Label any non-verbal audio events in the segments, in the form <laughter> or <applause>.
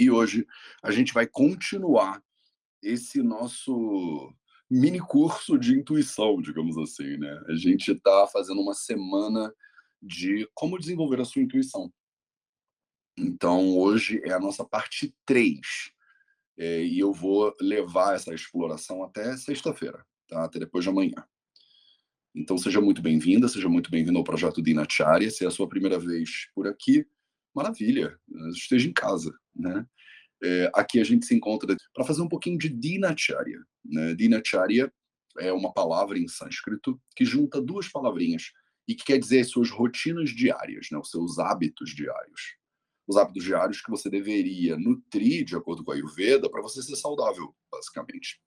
E hoje a gente vai continuar esse nosso mini curso de intuição, digamos assim, né? A gente está fazendo uma semana de como desenvolver a sua intuição. Então, hoje é a nossa parte 3. É, e eu vou levar essa exploração até sexta-feira, tá? até depois de amanhã. Então, seja muito bem-vinda, seja muito bem-vindo ao projeto Dinacharya. Se é a sua primeira vez por aqui, maravilha, esteja em casa. Né? É, aqui a gente se encontra para fazer um pouquinho de Dinacharya. Né? Dinacharya é uma palavra em sânscrito que junta duas palavrinhas e que quer dizer suas rotinas diárias, né? os seus hábitos diários. Os hábitos diários que você deveria nutrir, de acordo com a Ayurveda, para você ser saudável, basicamente.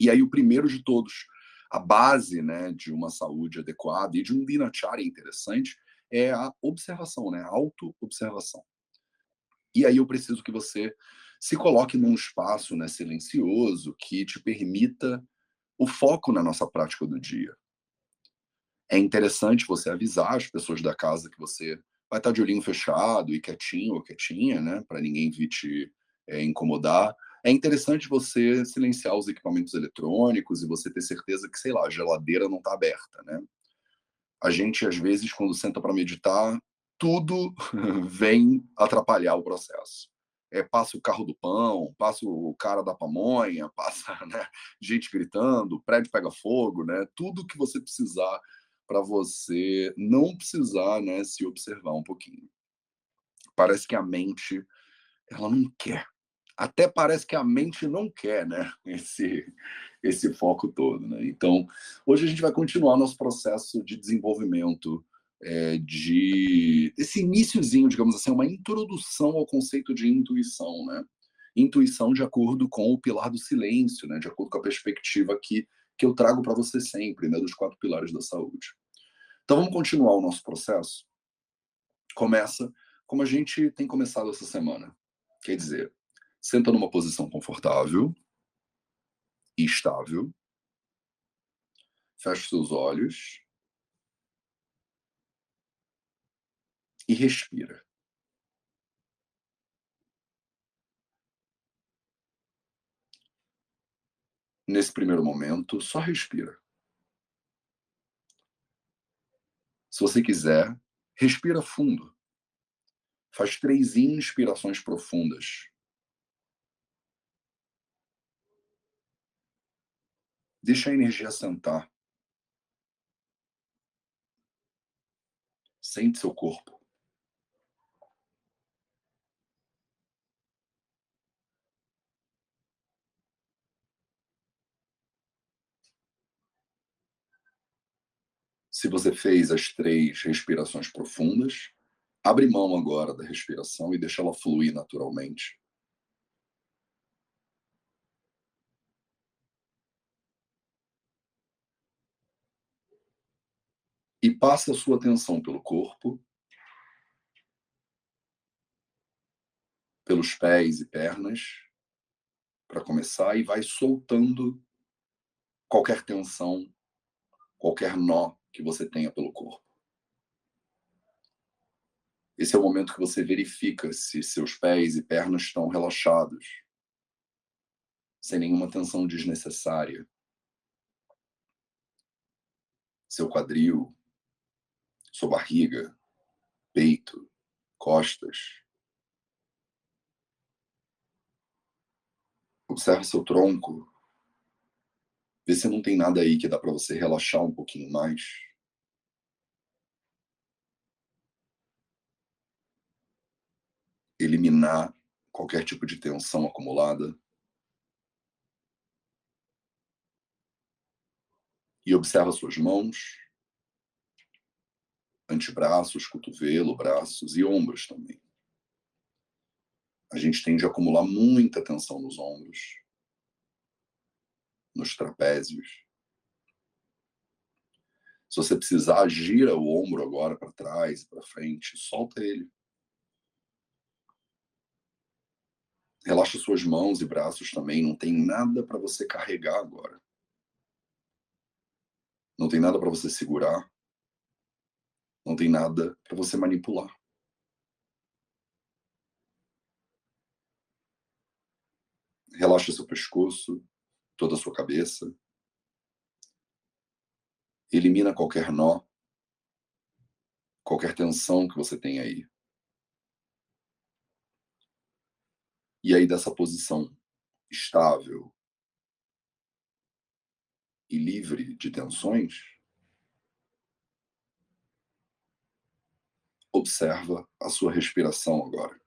E aí, o primeiro de todos, a base né, de uma saúde adequada e de um dinacharya interessante é a observação, né? A auto-observação. E aí eu preciso que você se coloque num espaço né, silencioso que te permita o foco na nossa prática do dia. É interessante você avisar as pessoas da casa que você vai estar de olhinho fechado e quietinho ou quietinha, né, para ninguém vir te é, incomodar. É interessante você silenciar os equipamentos eletrônicos e você ter certeza que, sei lá, a geladeira não está aberta, né? A gente, às vezes, quando senta para meditar, tudo <laughs> vem atrapalhar o processo. É, passa o carro do pão, passa o cara da pamonha, <laughs> passa né, gente gritando, prédio pega fogo, né? Tudo que você precisar para você não precisar né, se observar um pouquinho. Parece que a mente ela não quer. Até parece que a mente não quer, né? <laughs> Esse, esse foco todo, né? Então, hoje a gente vai continuar nosso processo de desenvolvimento é, de esse iníciozinho, digamos assim, uma introdução ao conceito de intuição, né? Intuição de acordo com o pilar do silêncio, né? De acordo com a perspectiva que, que eu trago para você sempre, né? Dos quatro pilares da saúde. Então vamos continuar o nosso processo. Começa como a gente tem começado essa semana. Quer dizer, senta numa posição confortável e estável. Feche seus olhos e respira. Nesse primeiro momento, só respira. Se você quiser, respira fundo. Faz três inspirações profundas. Deixa a energia sentar. Sente seu corpo. Se você fez as três respirações profundas, abre mão agora da respiração e deixa ela fluir naturalmente. E passa a sua atenção pelo corpo, pelos pés e pernas, para começar, e vai soltando qualquer tensão, qualquer nó que você tenha pelo corpo. Esse é o momento que você verifica se seus pés e pernas estão relaxados, sem nenhuma tensão desnecessária. Seu quadril, sua barriga, peito, costas. Observe seu tronco, Vê se não tem nada aí que dá para você relaxar um pouquinho mais. Eliminar qualquer tipo de tensão acumulada. E observa suas mãos, antebraços, cotovelo, braços e ombros também. A gente tende a acumular muita tensão nos ombros nos trapézios. Se você precisar, gira o ombro agora para trás, para frente, solta ele. Relaxa suas mãos e braços também, não tem nada para você carregar agora. Não tem nada para você segurar. Não tem nada para você manipular. Relaxa seu pescoço, toda a sua cabeça. Elimina qualquer nó, qualquer tensão que você tem aí. E aí, dessa posição estável e livre de tensões, observa a sua respiração agora.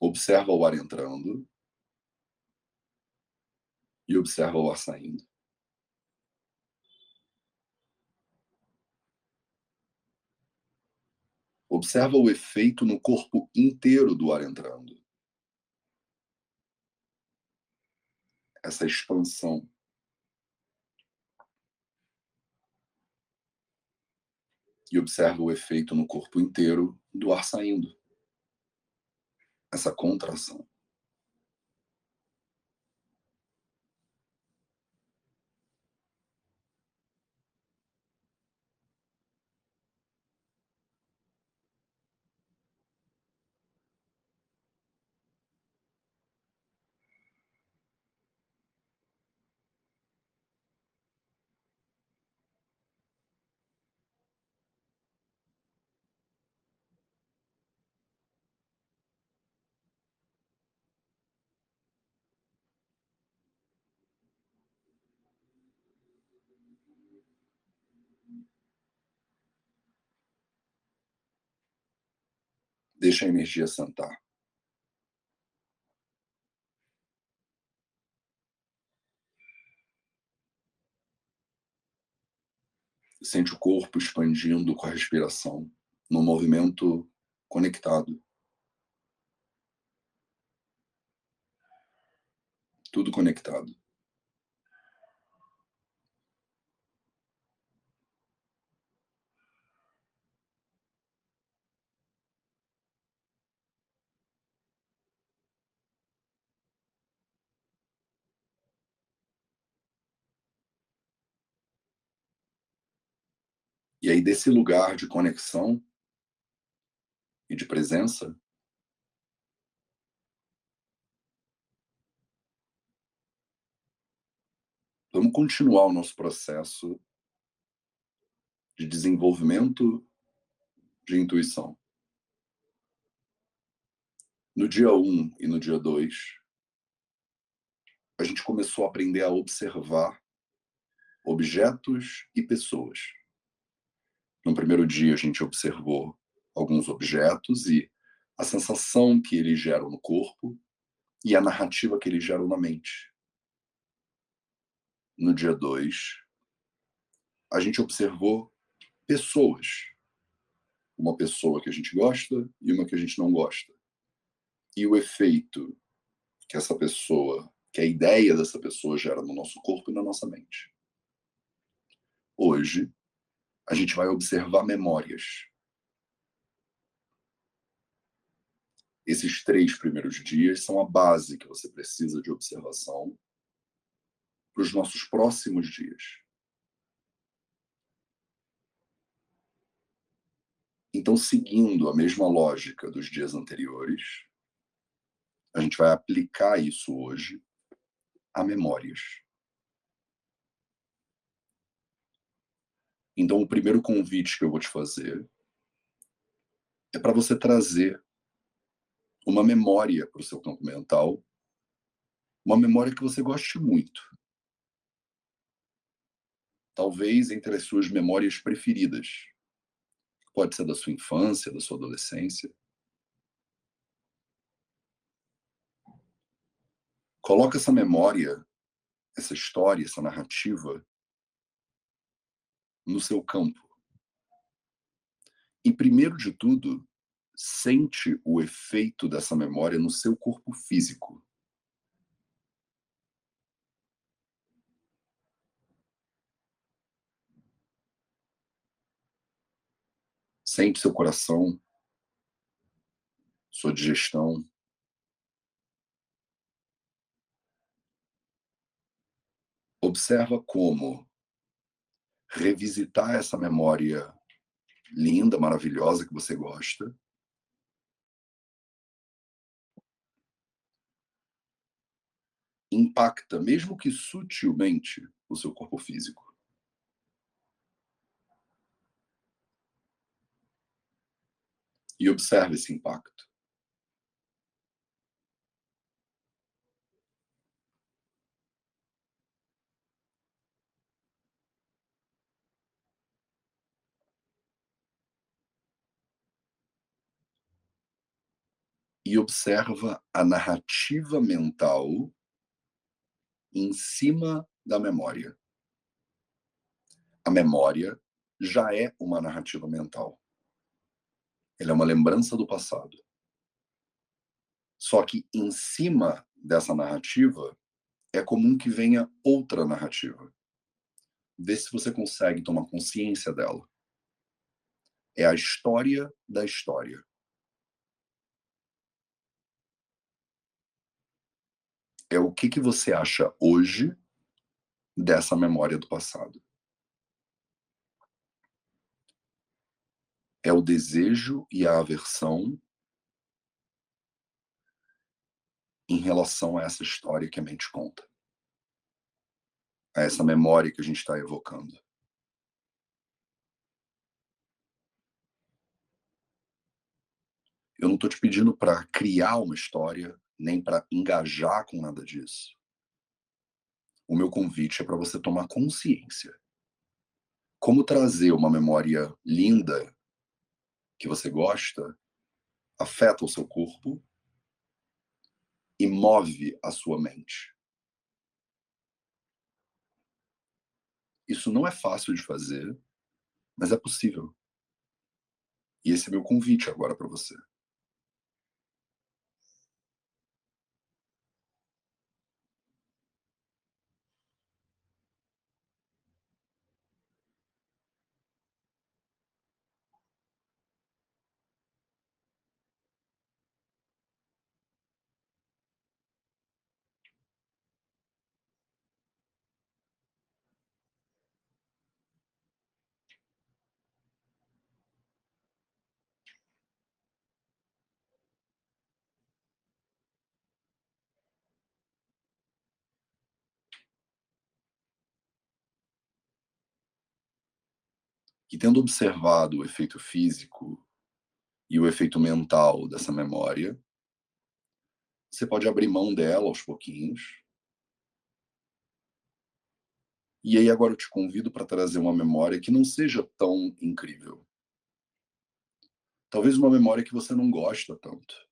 Observa o ar entrando e observa o ar saindo. Observa o efeito no corpo inteiro do ar entrando. Essa expansão. E observa o efeito no corpo inteiro do ar saindo essa contração. Deixa a energia sentar. Sente o corpo expandindo com a respiração, no movimento conectado. Tudo conectado. E aí, desse lugar de conexão e de presença, vamos continuar o nosso processo de desenvolvimento de intuição. No dia 1 um e no dia 2, a gente começou a aprender a observar objetos e pessoas. No primeiro dia, a gente observou alguns objetos e a sensação que eles geram no corpo e a narrativa que eles geram na mente. No dia 2, a gente observou pessoas. Uma pessoa que a gente gosta e uma que a gente não gosta. E o efeito que essa pessoa, que a ideia dessa pessoa gera no nosso corpo e na nossa mente. Hoje, a gente vai observar memórias. Esses três primeiros dias são a base que você precisa de observação para os nossos próximos dias. Então, seguindo a mesma lógica dos dias anteriores, a gente vai aplicar isso hoje a memórias. Então, o primeiro convite que eu vou te fazer é para você trazer uma memória para o seu campo mental, uma memória que você goste muito. Talvez entre as suas memórias preferidas. Pode ser da sua infância, da sua adolescência. Coloca essa memória, essa história, essa narrativa no seu campo. E primeiro de tudo, sente o efeito dessa memória no seu corpo físico. Sente seu coração, sua digestão. Observa como revisitar essa memória linda, maravilhosa que você gosta. Impacta, mesmo que sutilmente, o seu corpo físico. E observe esse impacto. E observa a narrativa mental em cima da memória. A memória já é uma narrativa mental. Ela é uma lembrança do passado. Só que em cima dessa narrativa é comum que venha outra narrativa. Vê se você consegue tomar consciência dela. É a história da história. É o que, que você acha hoje dessa memória do passado. É o desejo e a aversão em relação a essa história que a mente conta, a essa memória que a gente está evocando. Eu não estou te pedindo para criar uma história, nem para engajar com nada disso. O meu convite é para você tomar consciência. Como trazer uma memória linda que você gosta afeta o seu corpo e move a sua mente. Isso não é fácil de fazer, mas é possível. E esse é meu convite agora para você. Que tendo observado o efeito físico e o efeito mental dessa memória, você pode abrir mão dela aos pouquinhos. E aí agora eu te convido para trazer uma memória que não seja tão incrível. Talvez uma memória que você não gosta tanto.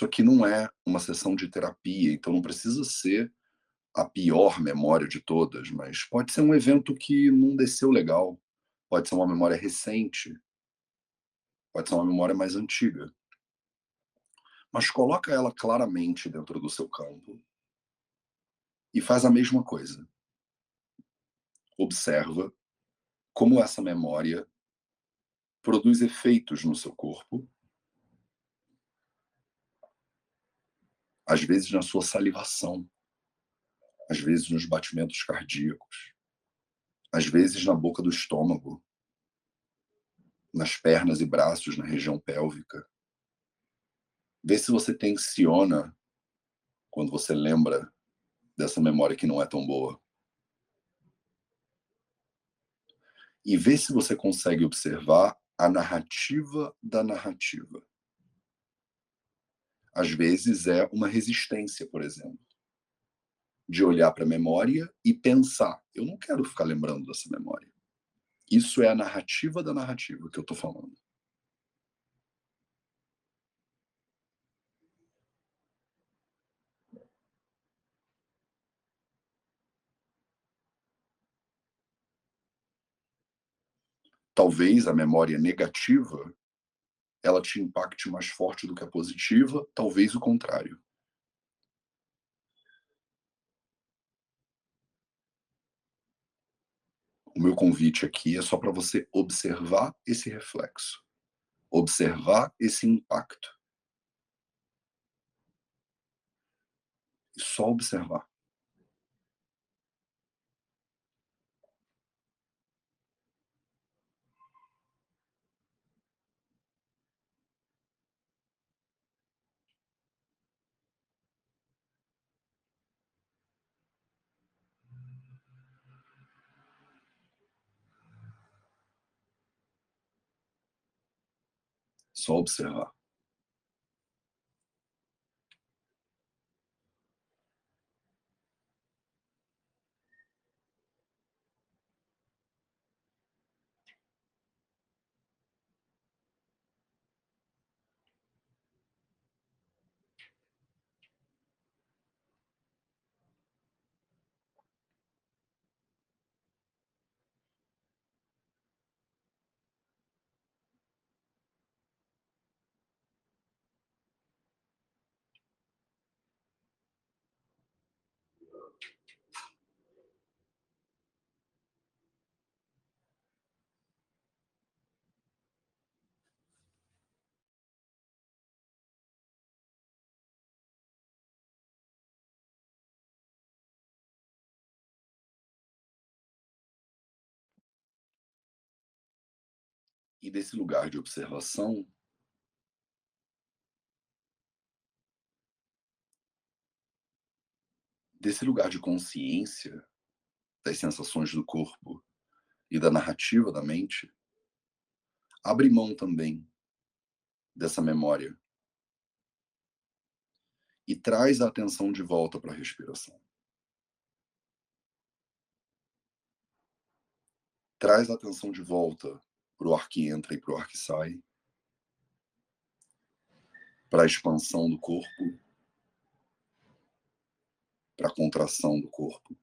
Isso aqui não é uma sessão de terapia, então não precisa ser a pior memória de todas, mas pode ser um evento que não desceu legal, pode ser uma memória recente, pode ser uma memória mais antiga. Mas coloca ela claramente dentro do seu campo e faz a mesma coisa. Observa como essa memória produz efeitos no seu corpo às vezes na sua salivação, às vezes nos batimentos cardíacos, às vezes na boca do estômago, nas pernas e braços, na região pélvica. Vê se você tensiona quando você lembra dessa memória que não é tão boa. E vê se você consegue observar a narrativa da narrativa às vezes é uma resistência, por exemplo, de olhar para a memória e pensar: eu não quero ficar lembrando dessa memória. Isso é a narrativa da narrativa que eu estou falando. Talvez a memória negativa ela te impacte mais forte do que a positiva, talvez o contrário. O meu convite aqui é só para você observar esse reflexo, observar esse impacto. E só observar. Só observar. E desse lugar de observação, desse lugar de consciência das sensações do corpo e da narrativa da mente, abre mão também dessa memória e traz a atenção de volta para a respiração. Traz a atenção de volta para o ar que entra e para o ar que sai, para a expansão do corpo, para a contração do corpo.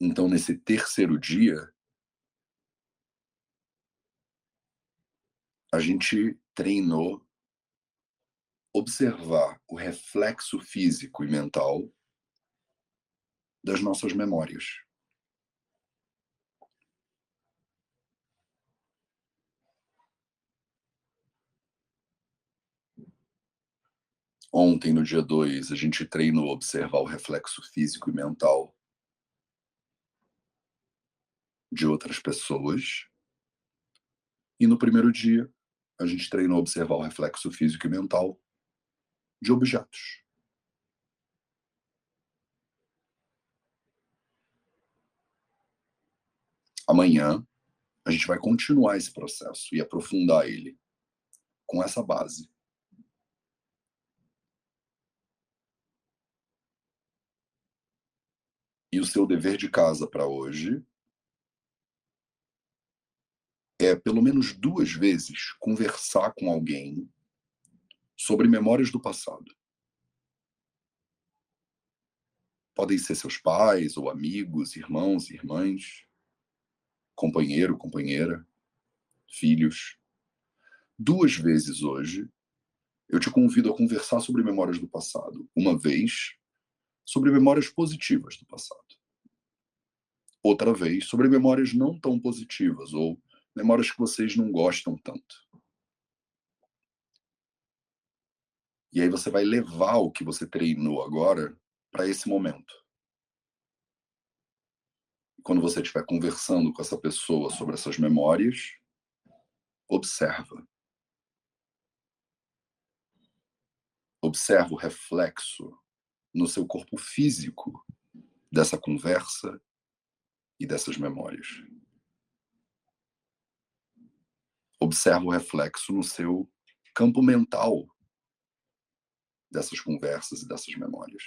Então, nesse terceiro dia, a gente treinou observar o reflexo físico e mental das nossas memórias. Ontem, no dia 2, a gente treinou observar o reflexo físico e mental de outras pessoas. E no primeiro dia, a gente treinou observar o reflexo físico e mental de objetos. Amanhã, a gente vai continuar esse processo e aprofundar ele com essa base. E o seu dever de casa para hoje é, pelo menos duas vezes, conversar com alguém sobre memórias do passado. Podem ser seus pais, ou amigos, irmãos, irmãs, companheiro, companheira, filhos. Duas vezes hoje, eu te convido a conversar sobre memórias do passado. Uma vez, sobre memórias positivas do passado. Outra vez, sobre memórias não tão positivas ou memórias que vocês não gostam tanto. E aí você vai levar o que você treinou agora para esse momento. Quando você estiver conversando com essa pessoa sobre essas memórias, observa. Observa o reflexo no seu corpo físico dessa conversa e dessas memórias observa o reflexo no seu campo mental dessas conversas e dessas memórias.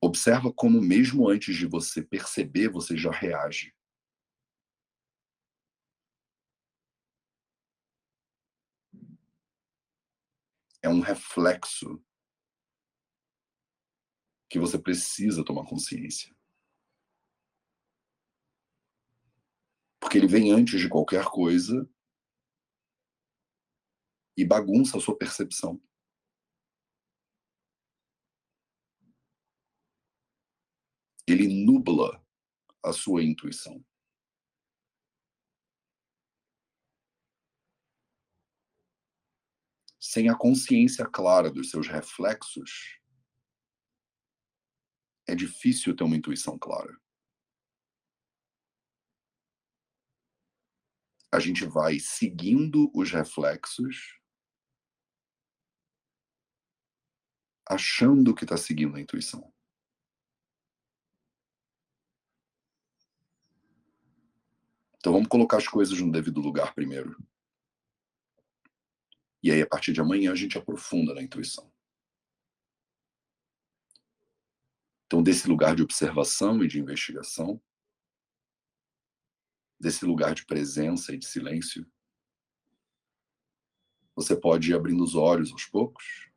Observa como, mesmo antes de você perceber, você já reage. É um reflexo que você precisa tomar consciência. Porque ele vem antes de qualquer coisa e bagunça a sua percepção. Ele nubla a sua intuição. Sem a consciência clara dos seus reflexos, é difícil ter uma intuição clara. A gente vai seguindo os reflexos, achando que está seguindo a intuição. Então vamos colocar as coisas no devido lugar primeiro. E aí, a partir de amanhã, a gente aprofunda na intuição. Então, desse lugar de observação e de investigação, desse lugar de presença e de silêncio, você pode ir abrindo os olhos aos poucos.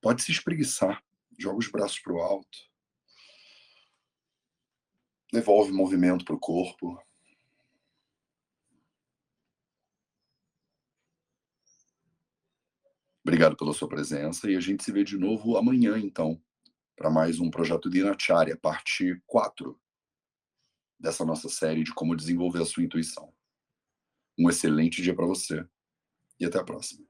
Pode se espreguiçar, joga os braços para o alto. Devolve movimento para o corpo. Obrigado pela sua presença e a gente se vê de novo amanhã, então, para mais um projeto de Dinacharya, parte 4 dessa nossa série de como desenvolver a sua intuição. Um excelente dia para você e até a próxima.